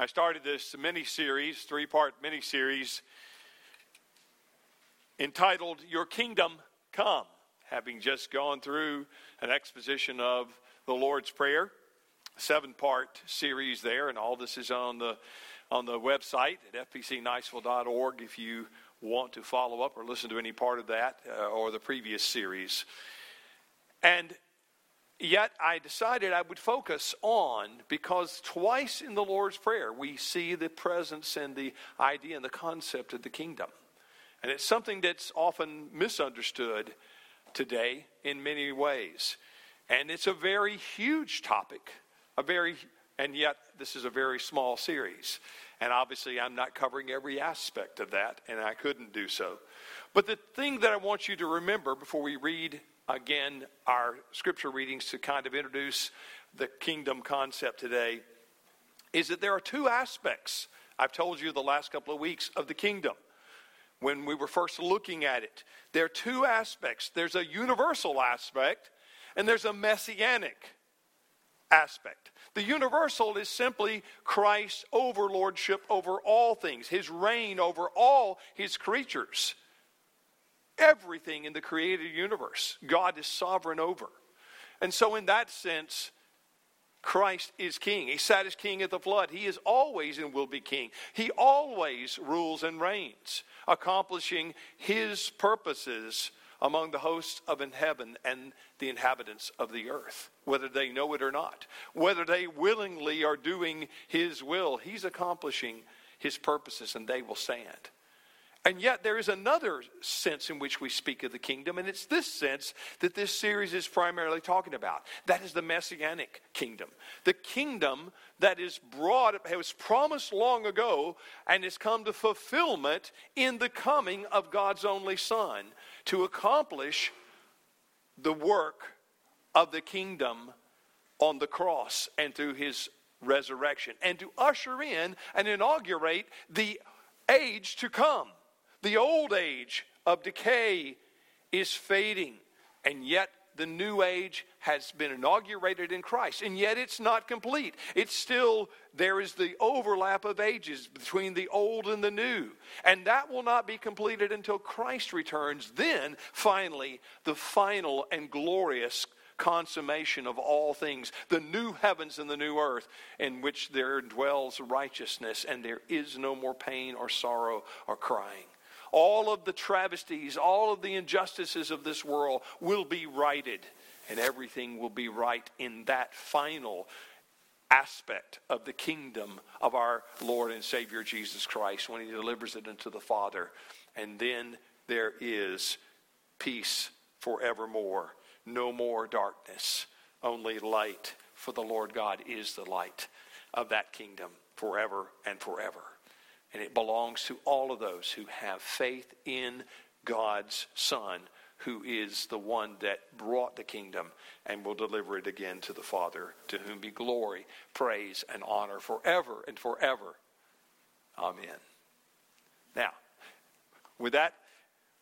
I started this mini series, three part mini series, entitled Your Kingdom Come, having just gone through an exposition of the Lord's Prayer, seven part series there, and all this is on the on the website at fpcniceville.org if you want to follow up or listen to any part of that uh, or the previous series. And Yet I decided I would focus on, because twice in the Lord's Prayer we see the presence and the idea and the concept of the kingdom. And it's something that's often misunderstood today in many ways. And it's a very huge topic, a very, and yet this is a very small series. And obviously, I'm not covering every aspect of that, and I couldn't do so. But the thing that I want you to remember before we read again our scripture readings to kind of introduce the kingdom concept today is that there are two aspects I've told you the last couple of weeks of the kingdom. When we were first looking at it, there are two aspects there's a universal aspect, and there's a messianic aspect. The universal is simply Christ's overlordship over all things, his reign over all his creatures everything in the created universe. God is sovereign over. And so, in that sense, Christ is king. He sat as king at the flood. He is always and will be king. He always rules and reigns, accomplishing his purposes among the hosts of in heaven and the inhabitants of the earth, whether they know it or not. Whether they willingly are doing his will, he's accomplishing his purposes and they will stand. And yet, there is another sense in which we speak of the kingdom, and it's this sense that this series is primarily talking about. That is the messianic kingdom. The kingdom that is brought, was promised long ago, and has come to fulfillment in the coming of God's only Son to accomplish the work of the kingdom on the cross and through his resurrection, and to usher in and inaugurate the age to come the old age of decay is fading, and yet the new age has been inaugurated in Christ, and yet it's not complete. It's still, there is the overlap of ages between the old and the new, and that will not be completed until Christ returns. Then, finally, the final and glorious consummation of all things, the new heavens and the new earth, in which there dwells righteousness, and there is no more pain or sorrow or crying all of the travesties, all of the injustices of this world will be righted, and everything will be right in that final aspect of the kingdom of our Lord and Savior Jesus Christ when He delivers it unto the Father. And then there is peace forevermore, no more darkness, only light, for the Lord God is the light of that kingdom forever and forever. And it belongs to all of those who have faith in God's Son, who is the one that brought the kingdom and will deliver it again to the Father, to whom be glory, praise, and honor forever and forever. Amen. Now, with that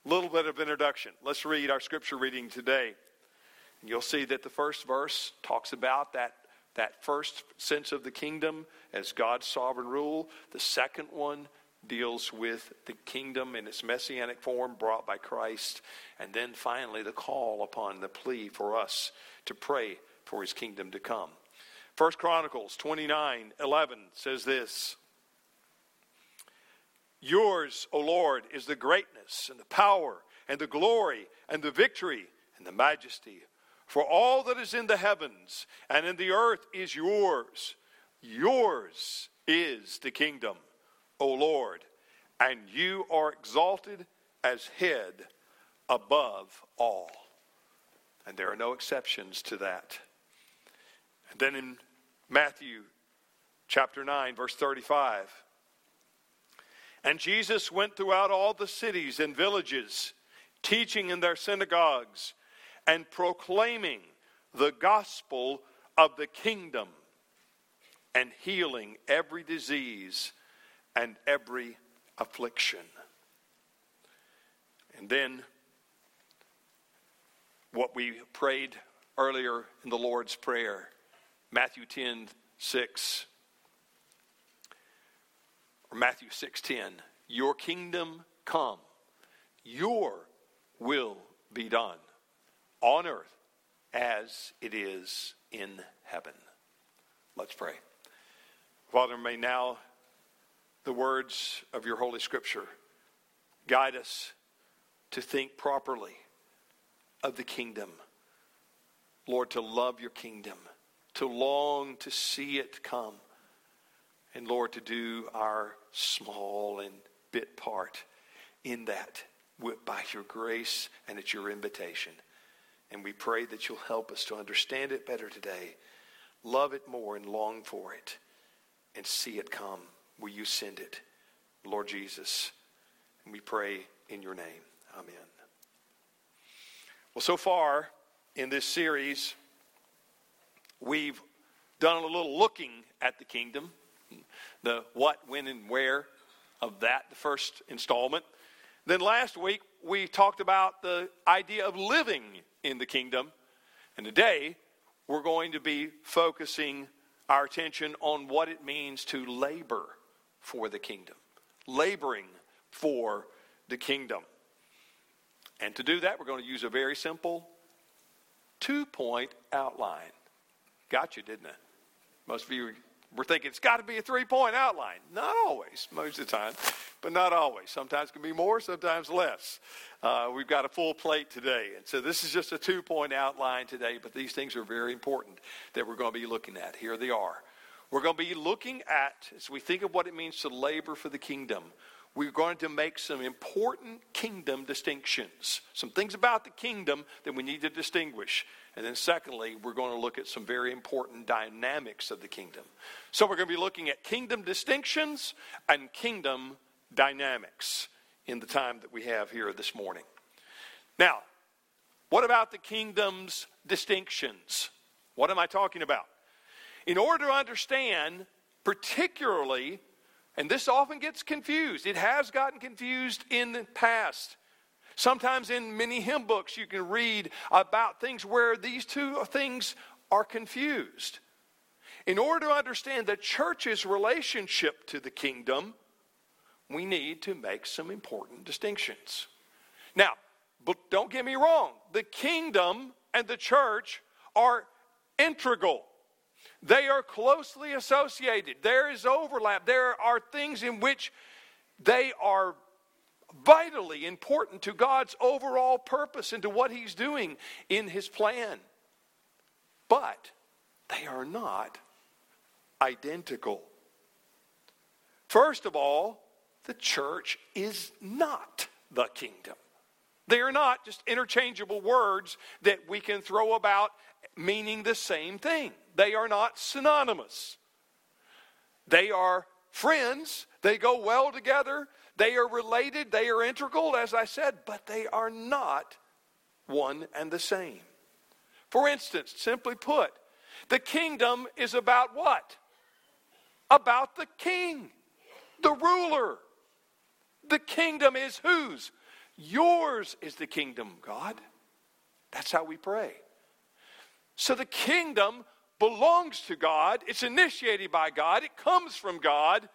little bit of introduction, let's read our scripture reading today. You'll see that the first verse talks about that that first sense of the kingdom as God's sovereign rule. The second one deals with the kingdom in its messianic form brought by Christ. And then finally, the call upon the plea for us to pray for his kingdom to come. First Chronicles 29 11 says this Yours, O Lord, is the greatness and the power and the glory and the victory and the majesty for all that is in the heavens and in the earth is yours. Yours is the kingdom, O Lord, and you are exalted as head above all. And there are no exceptions to that. And then in Matthew chapter 9, verse 35, and Jesus went throughout all the cities and villages, teaching in their synagogues and proclaiming the gospel of the kingdom and healing every disease and every affliction. And then what we prayed earlier in the Lord's Prayer, Matthew 10 6. or Matthew 6:10, "Your kingdom come, your will be done on earth as it is in heaven." Let's pray. Father, may now the words of your holy scripture guide us to think properly of the kingdom. Lord, to love your kingdom, to long to see it come, and Lord, to do our small and bit part in that by your grace and at your invitation. And we pray that you'll help us to understand it better today, love it more, and long for it, and see it come. Will you send it, Lord Jesus? And we pray in your name. Amen. Well, so far in this series, we've done a little looking at the kingdom, the what, when, and where of that, the first installment. Then last week, we talked about the idea of living in the kingdom. And today, we're going to be focusing our attention on what it means to labor for the kingdom, laboring for the kingdom. And to do that, we're going to use a very simple two point outline. Got you, didn't it? Most of you were thinking it's got to be a three point outline. Not always, most of the time, but not always. Sometimes it can be more, sometimes less. Uh, we've got a full plate today. And so this is just a two point outline today, but these things are very important that we're going to be looking at. Here they are. We're going to be looking at, as we think of what it means to labor for the kingdom, we're going to make some important kingdom distinctions. Some things about the kingdom that we need to distinguish. And then, secondly, we're going to look at some very important dynamics of the kingdom. So, we're going to be looking at kingdom distinctions and kingdom dynamics in the time that we have here this morning. Now, what about the kingdom's distinctions? What am I talking about? In order to understand, particularly, and this often gets confused, it has gotten confused in the past. Sometimes in many hymn books, you can read about things where these two things are confused. In order to understand the church's relationship to the kingdom, we need to make some important distinctions. Now, but don't get me wrong, the kingdom and the church are integral. They are closely associated. There is overlap. There are things in which they are vitally important to God's overall purpose and to what He's doing in His plan. But they are not identical. First of all, the church is not the kingdom. They are not just interchangeable words that we can throw about meaning the same thing. They are not synonymous. They are friends. They go well together. They are related. They are integral, as I said, but they are not one and the same. For instance, simply put, the kingdom is about what? About the king, the ruler. The kingdom is whose? Yours is the kingdom, God. That's how we pray. So the kingdom belongs to God, it's initiated by God, it comes from God,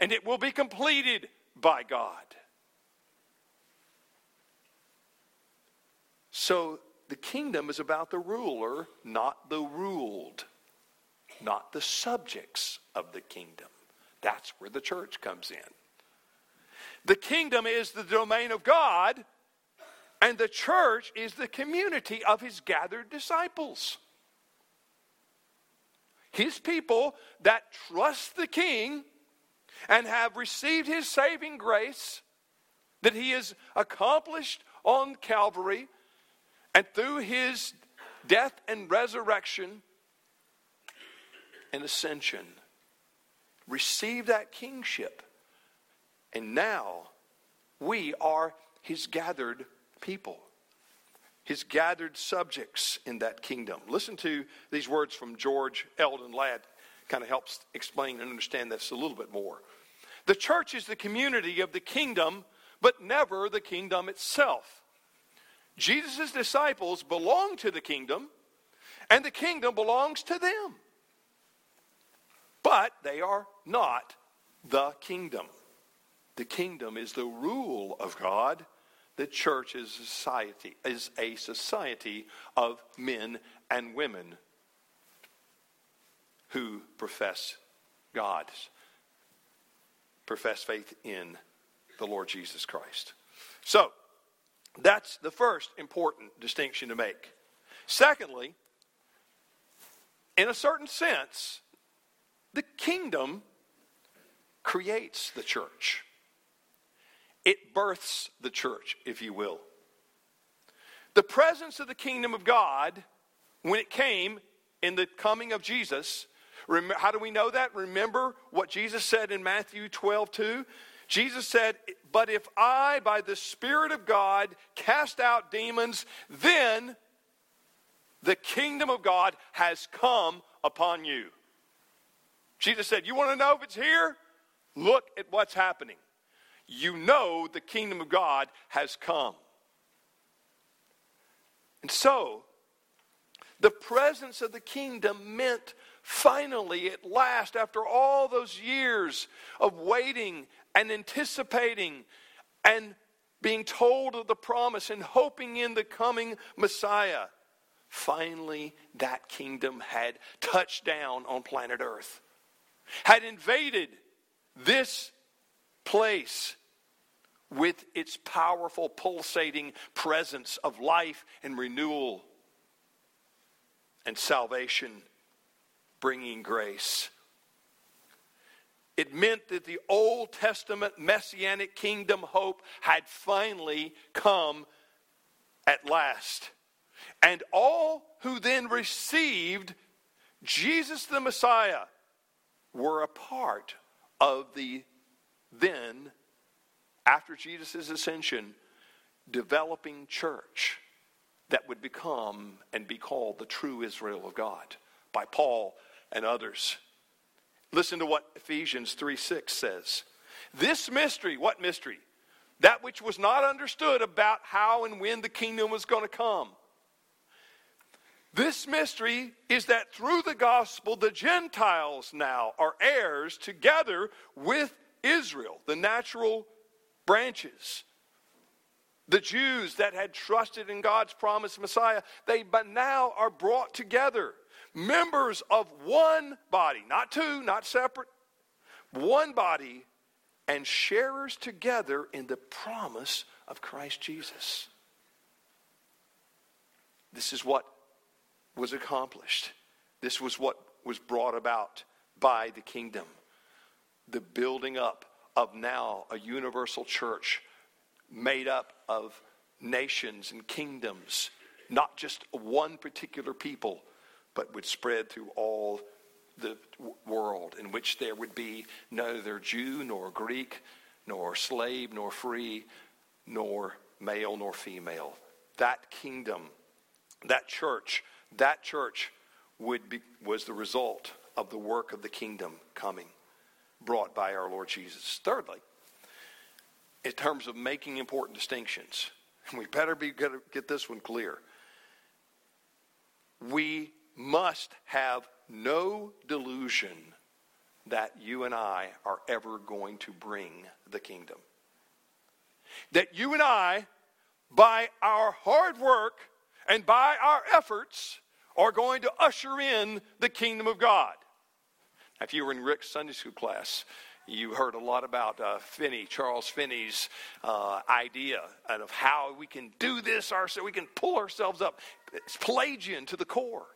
and it will be completed by God. So the kingdom is about the ruler, not the ruled, not the subjects of the kingdom. That's where the church comes in. The kingdom is the domain of God, and the church is the community of his gathered disciples. His people that trust the king and have received his saving grace that he has accomplished on Calvary and through his death and resurrection and ascension receive that kingship and now we are his gathered people, his gathered subjects in that kingdom. Listen to these words from George Eldon Ladd, kind of helps explain and understand this a little bit more. The church is the community of the kingdom, but never the kingdom itself. Jesus' disciples belong to the kingdom, and the kingdom belongs to them. But they are not the kingdom. The kingdom is the rule of God. The church is society is a society of men and women who profess God, profess faith in the Lord Jesus Christ. So, that's the first important distinction to make. Secondly, in a certain sense, the kingdom creates the church. It births the church, if you will. The presence of the kingdom of God, when it came in the coming of Jesus, how do we know that? Remember what Jesus said in Matthew 12, 2? Jesus said, But if I, by the Spirit of God, cast out demons, then the kingdom of God has come upon you. Jesus said, You want to know if it's here? Look at what's happening you know the kingdom of God has come. And so, the presence of the kingdom meant finally, at last, after all those years of waiting and anticipating and being told of the promise and hoping in the coming Messiah, finally that kingdom had touched down on planet Earth, had invaded this place with its powerful, pulsating presence of life and renewal and salvation, bringing grace. It meant that the Old Testament messianic kingdom hope had finally come at last. And all who then received Jesus the Messiah were a part of the then, after Jesus' ascension, developing church that would become and be called the true Israel of God by Paul and others. Listen to what Ephesians 3 6 says. This mystery, what mystery? That which was not understood about how and when the kingdom was going to come. This mystery is that through the gospel, the Gentiles now are heirs together with Israel, the natural branches. The Jews that had trusted in God's promised Messiah, they but now are brought together, members of one body, not two, not separate, one body, and sharers together in the promise of Christ Jesus. This is what was accomplished. This was what was brought about by the kingdom the building up of now a universal church made up of nations and kingdoms, not just one particular people, but would spread through all the world, in which there would be neither Jew nor Greek, nor slave nor free, nor male nor female. That kingdom, that church, that church would be, was the result of the work of the kingdom coming brought by our Lord Jesus. Thirdly, in terms of making important distinctions, we better be get this one clear. We must have no delusion that you and I are ever going to bring the kingdom. That you and I, by our hard work and by our efforts, are going to usher in the kingdom of God. If you were in Rick's Sunday school class, you heard a lot about uh, Finney, Charles Finney's uh, idea of how we can do this ourselves, we can pull ourselves up. It's Pelagian to the core.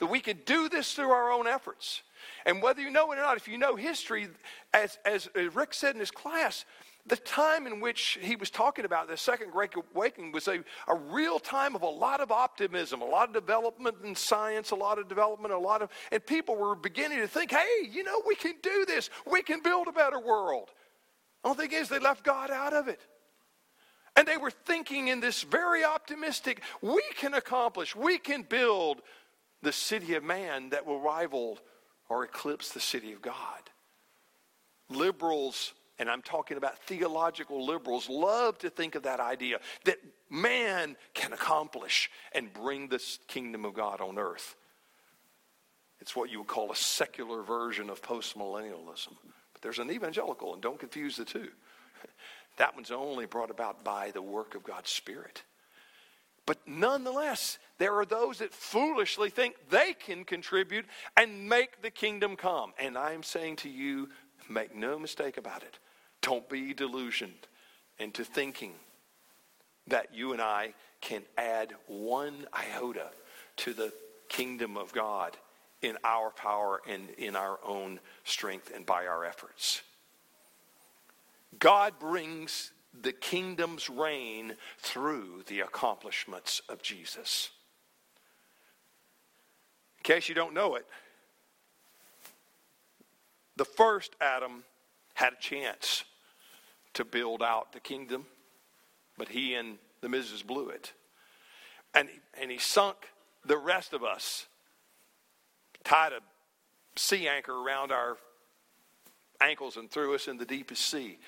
That we can do this through our own efforts. And whether you know it or not, if you know history, as, as Rick said in his class, the time in which he was talking about the second great awakening was a, a real time of a lot of optimism a lot of development in science a lot of development a lot of and people were beginning to think hey you know we can do this. We can build a better world. The only thing is they left god out of it. And they were thinking in this very optimistic we can accomplish we can build the city of man that will rival or eclipse the city of god liberals and I'm talking about theological liberals, love to think of that idea that man can accomplish and bring this kingdom of God on earth. It's what you would call a secular version of postmillennialism. But There's an evangelical, and don't confuse the two. That one's only brought about by the work of God's Spirit. But nonetheless, there are those that foolishly think they can contribute and make the kingdom come. And I'm saying to you, make no mistake about it. Don't be delusioned into thinking that you and I can add one iota to the kingdom of God in our power and in our own strength and by our efforts. God brings the kingdom's reign through the accomplishments of Jesus. In case you don't know it, the first Adam had a chance to build out the kingdom, but he and the missus blew it. And, and he sunk the rest of us, tied a sea anchor around our ankles and threw us in the deepest sea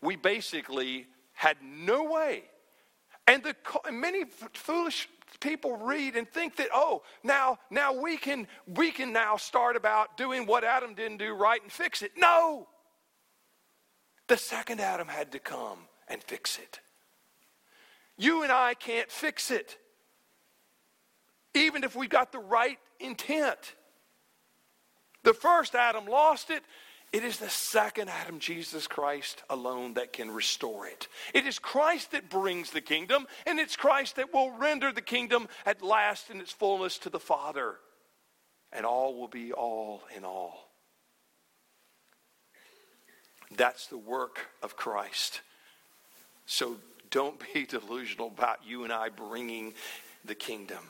we basically had no way. And the, many foolish people read and think that oh now now we can we can now start about doing what adam didn't do right and fix it. No! The second adam had to come and fix it. You and i can't fix it. Even if we got the right intent. The first adam lost it it is the second Adam, Jesus Christ alone, that can restore it. It is Christ that brings the kingdom, and it's Christ that will render the kingdom at last in its fullness to the Father. And all will be all in all. That's the work of Christ. So don't be delusional about you and I bringing the kingdom.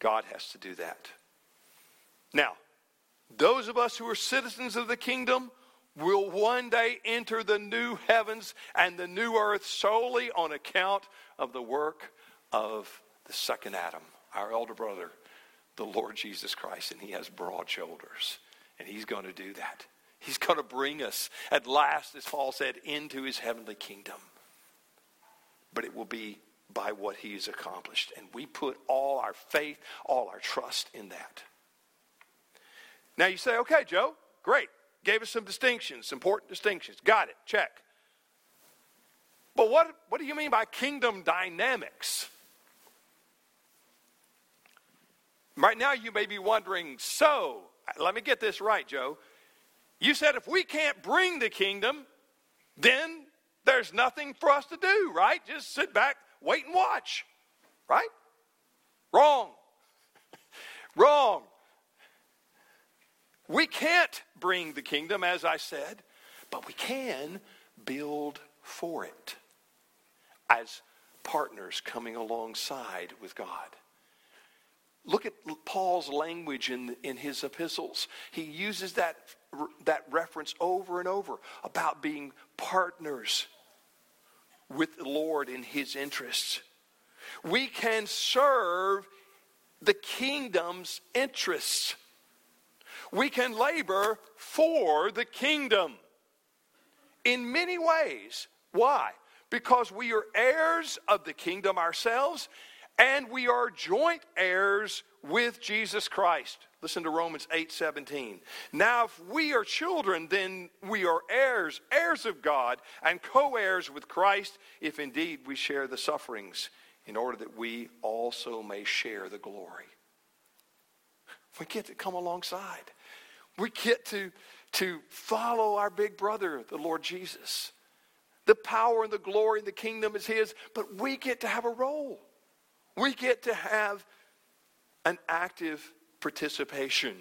God has to do that. Now, those of us who are citizens of the kingdom will one day enter the new heavens and the new earth solely on account of the work of the second Adam, our elder brother, the Lord Jesus Christ. And he has broad shoulders, and he's going to do that. He's going to bring us at last, as Paul said, into his heavenly kingdom. But it will be by what he has accomplished. And we put all our faith, all our trust in that. Now you say, okay, Joe, great. Gave us some distinctions, important distinctions. Got it, check. But what, what do you mean by kingdom dynamics? Right now, you may be wondering so, let me get this right, Joe. You said if we can't bring the kingdom, then there's nothing for us to do, right? Just sit back, wait and watch, right? Wrong. Wrong. We can't bring the kingdom, as I said, but we can build for it as partners coming alongside with God. Look at Paul's language in, in his epistles. He uses that, that reference over and over about being partners with the Lord in his interests. We can serve the kingdom's interests we can labor for the kingdom in many ways. Why? Because we are heirs of the kingdom ourselves and we are joint heirs with Jesus Christ. Listen to Romans 8 17. Now, if we are children, then we are heirs, heirs of God, and co heirs with Christ, if indeed we share the sufferings, in order that we also may share the glory. We get to come alongside. We get to, to follow our big brother, the Lord Jesus. The power and the glory and the kingdom is His, but we get to have a role. We get to have an active participation.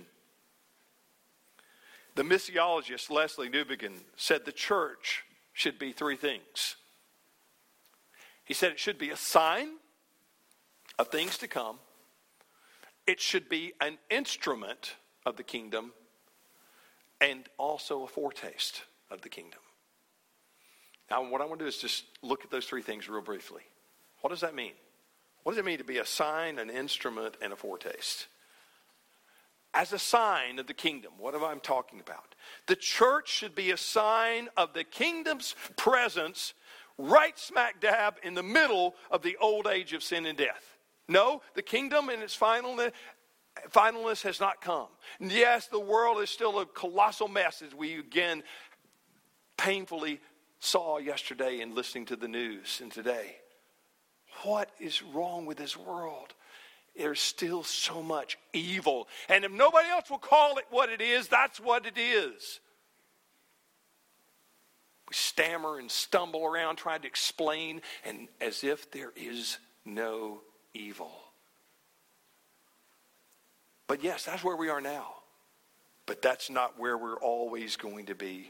The missiologist Lesslie Newbigin said the church should be three things. He said it should be a sign of things to come, it should be an instrument of the kingdom, and also a foretaste of the kingdom. Now, what I want to do is just look at those three things real briefly. What does that mean? What does it mean to be a sign, an instrument, and a foretaste? As a sign of the kingdom, what am I talking about? The church should be a sign of the kingdom's presence right smack dab in the middle of the old age of sin and death. No, the kingdom in its final finalness has not come. Yes, the world is still a colossal mess as we again painfully saw yesterday in listening to the news and today. What is wrong with this world? There's still so much evil. And if nobody else will call it what it is, that's what it is. We stammer and stumble around trying to explain, and as if there is no evil. But yes, that's where we are now. But that's not where we're always going to be.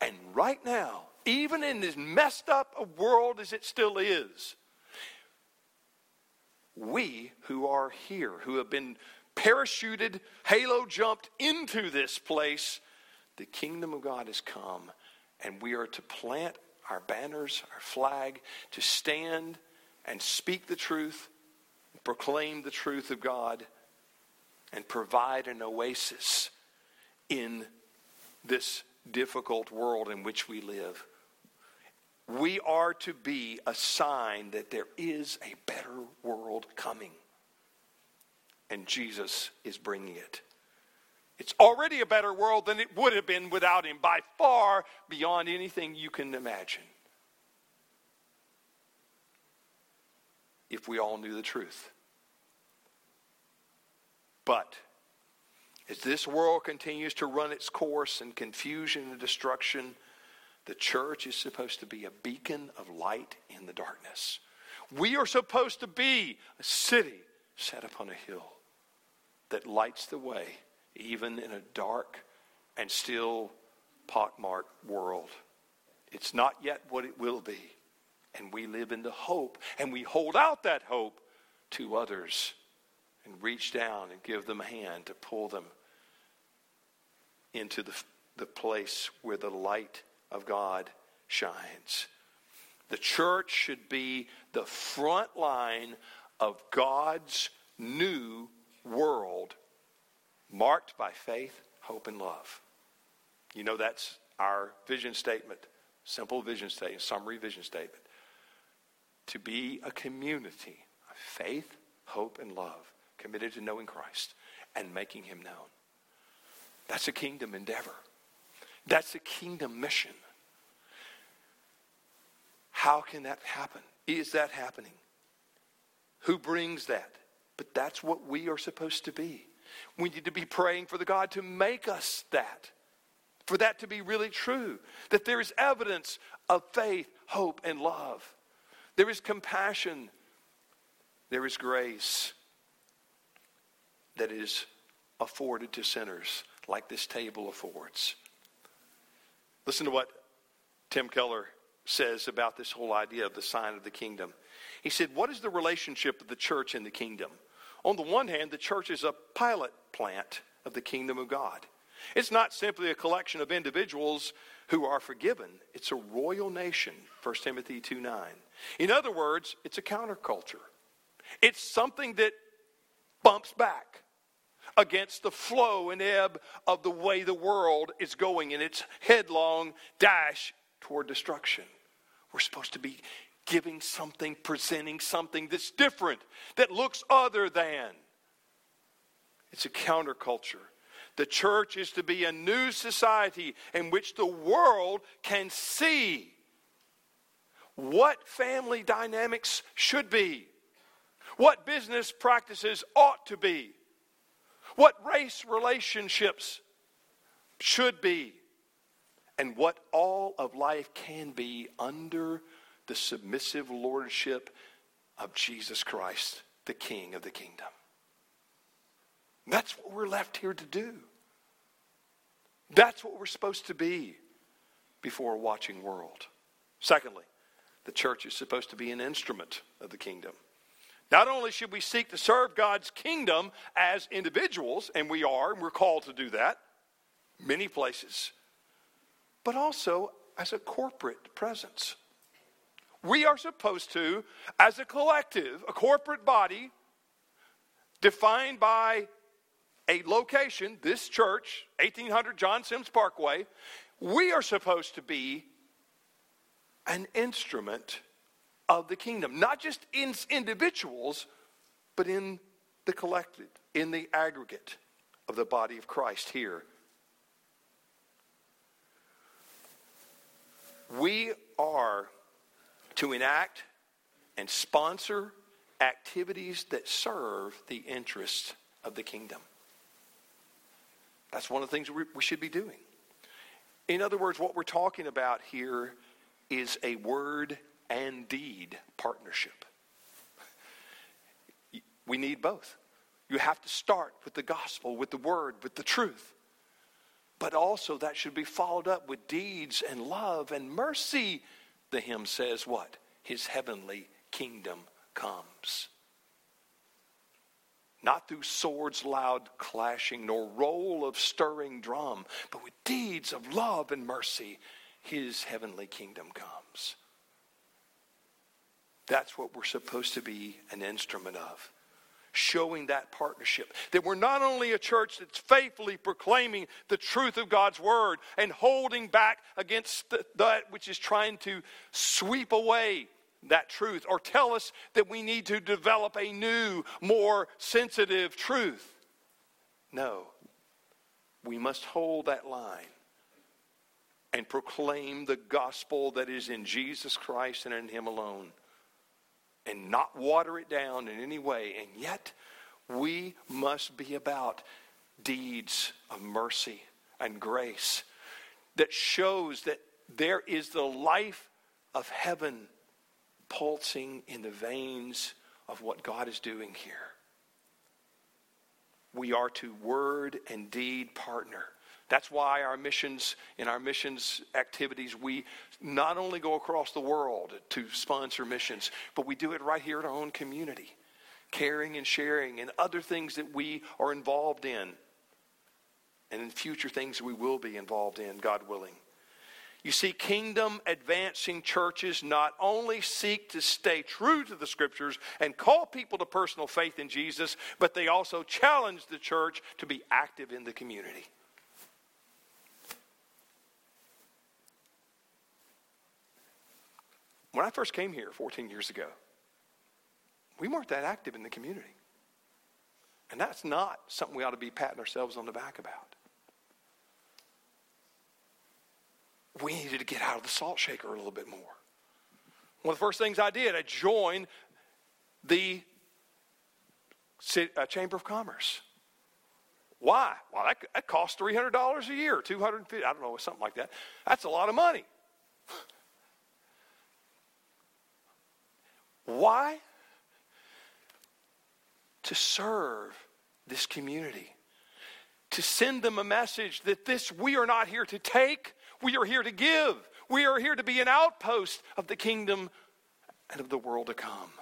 And right now, even in as messed up a world as it still is, we who are here, who have been parachuted, halo jumped into this place, the kingdom of God has come, and we are to plant our banners, our flag, to stand and speak the truth, proclaim the truth of God and provide an oasis in this difficult world in which we live. We are to be a sign that there is a better world coming. And Jesus is bringing it. It's already a better world than it would have been without him, by far beyond anything you can imagine. If we all knew the truth. But as this world continues to run its course in confusion and destruction, the church is supposed to be a beacon of light in the darkness. We are supposed to be a city set upon a hill that lights the way, even in a dark and still pockmarked world. It's not yet what it will be. And we live in the hope, and we hold out that hope to others and reach down and give them a hand to pull them into the, the place where the light of God shines. The church should be the front line of God's new world marked by faith, hope, and love. You know, that's our vision statement, simple vision statement, summary vision statement. To be a community of faith, hope, and love committed to knowing Christ and making him known. That's a kingdom endeavor. That's a kingdom mission. How can that happen? Is that happening? Who brings that? But that's what we are supposed to be. We need to be praying for the God to make us that. For that to be really true. That there is evidence of faith, hope, and love. There is compassion. There is grace that is afforded to sinners, like this table affords. Listen to what Tim Keller says about this whole idea of the sign of the kingdom. He said, What is the relationship of the church and the kingdom? On the one hand, the church is a pilot plant of the kingdom of God. It's not simply a collection of individuals who are forgiven, it's a royal nation, 1 Timothy 2 9. In other words, it's a counterculture. It's something that bumps back against the flow and ebb of the way the world is going in its headlong dash toward destruction. We're supposed to be giving something, presenting something that's different, that looks other than. It's a counterculture. The church is to be a new society in which the world can see what family dynamics should be, what business practices ought to be, what race relationships should be, and what all of life can be under the submissive lordship of Jesus Christ, the King of the kingdom. That's what we're left here to do. That's what we're supposed to be before a watching world. Secondly, the church is supposed to be an instrument of the kingdom. Not only should we seek to serve God's kingdom as individuals, and we are, and we're called to do that many places, but also as a corporate presence. We are supposed to, as a collective, a corporate body, defined by a location, this church, 1800 John Sims Parkway, we are supposed to be an instrument of the kingdom, not just in individuals, but in the collected, in the aggregate of the body of Christ here. We are to enact and sponsor activities that serve the interests of the kingdom. That's one of the things we, we should be doing. In other words, what we're talking about here is a word and deed partnership. We need both. You have to start with the gospel, with the word, with the truth. But also, that should be followed up with deeds and love and mercy. The hymn says, What? His heavenly kingdom comes. Not through swords loud clashing, nor roll of stirring drum, but with deeds of love and mercy, his heavenly kingdom comes. That's what we're supposed to be an instrument of showing that partnership. That we're not only a church that's faithfully proclaiming the truth of God's word and holding back against that which is trying to sweep away that truth or tell us that we need to develop a new, more sensitive truth. No. We must hold that line and proclaim the gospel that is in Jesus Christ and in Him alone and not water it down in any way. And yet, we must be about deeds of mercy and grace that shows that there is the life of heaven pulsing in the veins of what God is doing here. We are to word and deed partner. That's why our missions, in our missions activities, we not only go across the world to sponsor missions, but we do it right here in our own community, caring and sharing and other things that we are involved in, and in future things we will be involved in, God willing. You see, kingdom advancing churches not only seek to stay true to the scriptures and call people to personal faith in Jesus, but they also challenge the church to be active in the community. When I first came here 14 years ago, we weren't that active in the community. And that's not something we ought to be patting ourselves on the back about. We needed to get out of the salt shaker a little bit more. One of the first things I did, I joined the uh, Chamber of Commerce. Why? Well, that, that costs $300 a year, 250 I don't know, something like that. That's a lot of money. Why? To serve this community. To send them a message that this, we are not here to take, we are here to give. We are here to be an outpost of the kingdom and of the world to come.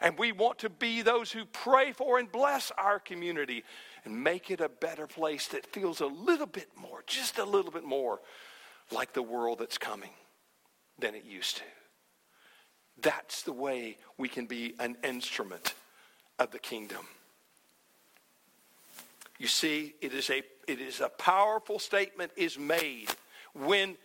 And we want to be those who pray for and bless our community and make it a better place that feels a little bit more, just a little bit more like the world that's coming than it used to. That's the way we can be an instrument of the kingdom. You see, it is a, it is a powerful statement is made when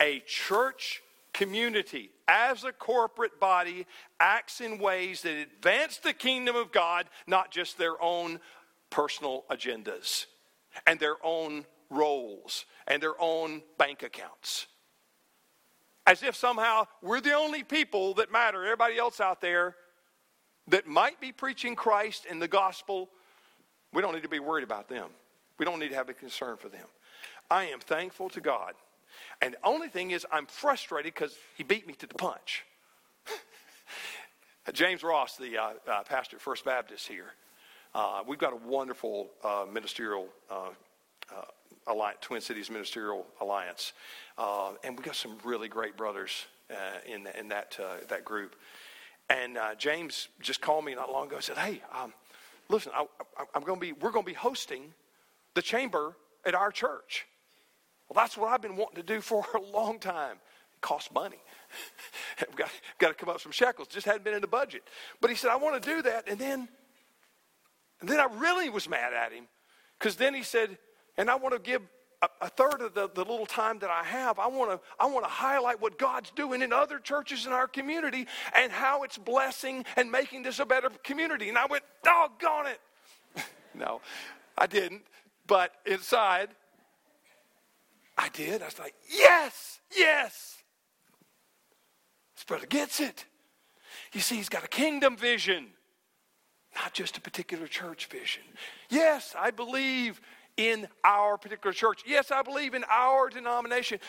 a church community as a corporate body acts in ways that advance the kingdom of God, not just their own personal agendas and their own roles and their own bank accounts as if somehow we're the only people that matter. Everybody else out there that might be preaching Christ and the gospel, we don't need to be worried about them. We don't need to have a concern for them. I am thankful to God. And the only thing is, I'm frustrated because he beat me to the punch. James Ross, the uh, uh, pastor at First Baptist here, uh, we've got a wonderful uh, ministerial uh, uh, Alliance, Twin Cities Ministerial Alliance. Uh, and we got some really great brothers uh, in, in that, uh, that group. And uh, James just called me not long ago and said, Hey, um, listen, I, am going to be, we're going to be hosting the chamber at our church. Well, that's what I've been wanting to do for a long time. It costs money. We've got, got to come up some shekels. Just hadn't been in the budget. But he said, I want to do that. And then, and then I really was mad at him because then he said, and I want to give a, a third of the, the little time that I have, I want to I want to highlight what God's doing in other churches in our community and how it's blessing and making this a better community. And I went, doggone it. no, I didn't. But inside, I did. I was like, yes, yes. This brother gets it. You see, he's got a kingdom vision, not just a particular church vision. Yes, I believe in our particular church. Yes, I believe in our denomination.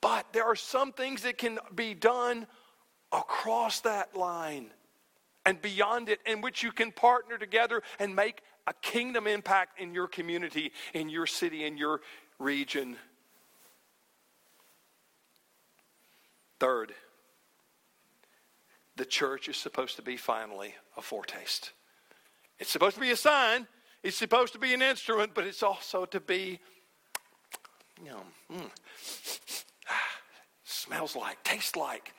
But there are some things that can be done across that line and beyond it, in which you can partner together and make a kingdom impact in your community, in your city, in your region. Third, the church is supposed to be finally a foretaste. It's supposed to be a sign, it's supposed to be an instrument, but it's also to be, you know, mm, smells like, tastes like.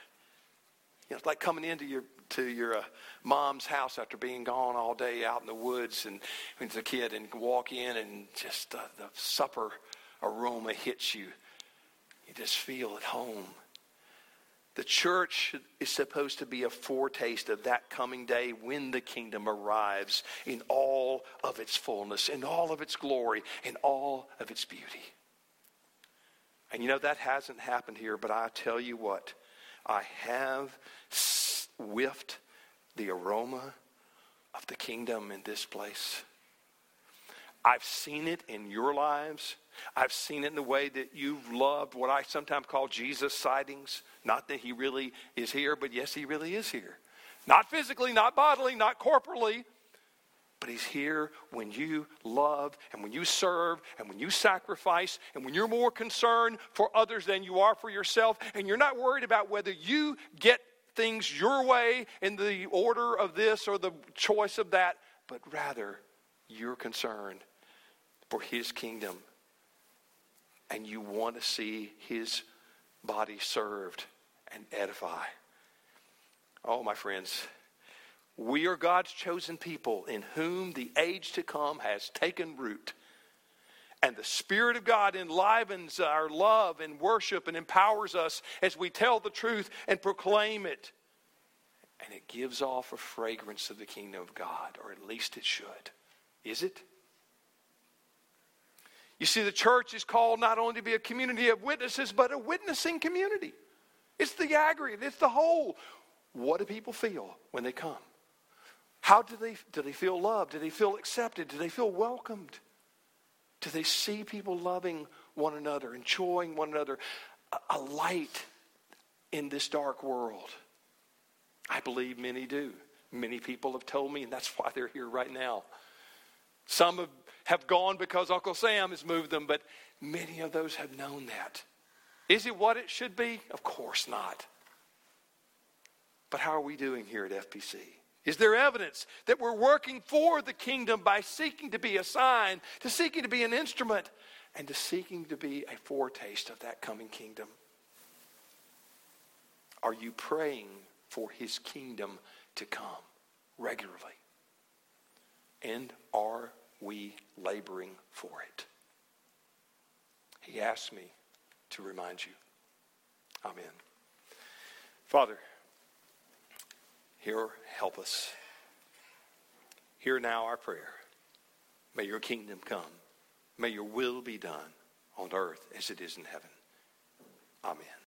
You know, it's like coming into your to your uh, mom's house after being gone all day out in the woods and when you're a kid and walk in and just uh, the supper aroma hits you. You just feel at home. The church is supposed to be a foretaste of that coming day when the kingdom arrives in all of its fullness, in all of its glory, in all of its beauty. And you know, that hasn't happened here, but I tell you what, I have whiffed the aroma of the kingdom in this place. I've seen it in your lives. I've seen it in the way that you've loved what I sometimes call Jesus sightings. Not that he really is here, but yes, he really is here. Not physically, not bodily, not corporally, but he's here when you love and when you serve and when you sacrifice and when you're more concerned for others than you are for yourself and you're not worried about whether you get things your way in the order of this or the choice of that, but rather you're concerned for his kingdom and you want to see his body served and edify. Oh, my friends, we are God's chosen people in whom the age to come has taken root. And the Spirit of God enlivens our love and worship and empowers us as we tell the truth and proclaim it. And it gives off a fragrance of the kingdom of God, or at least it should. Is it? You see, the church is called not only to be a community of witnesses, but a witnessing community. It's the aggregate, it's the whole. What do people feel when they come? How do they, do they feel loved? Do they feel accepted? Do they feel welcomed? Do they see people loving one another, enjoying one another? A, a light in this dark world. I believe many do. Many people have told me, and that's why they're here right now. Some have, have gone because Uncle Sam has moved them, but many of those have known that. Is it what it should be? Of course not. But how are we doing here at FPC? Is there evidence that we're working for the kingdom by seeking to be a sign, to seeking to be an instrument, and to seeking to be a foretaste of that coming kingdom? Are you praying for his kingdom to come regularly? And are we laboring for it? He asked me to remind you. Amen. Father, here, help us. Hear now our prayer. May your kingdom come. May your will be done on earth as it is in heaven. Amen.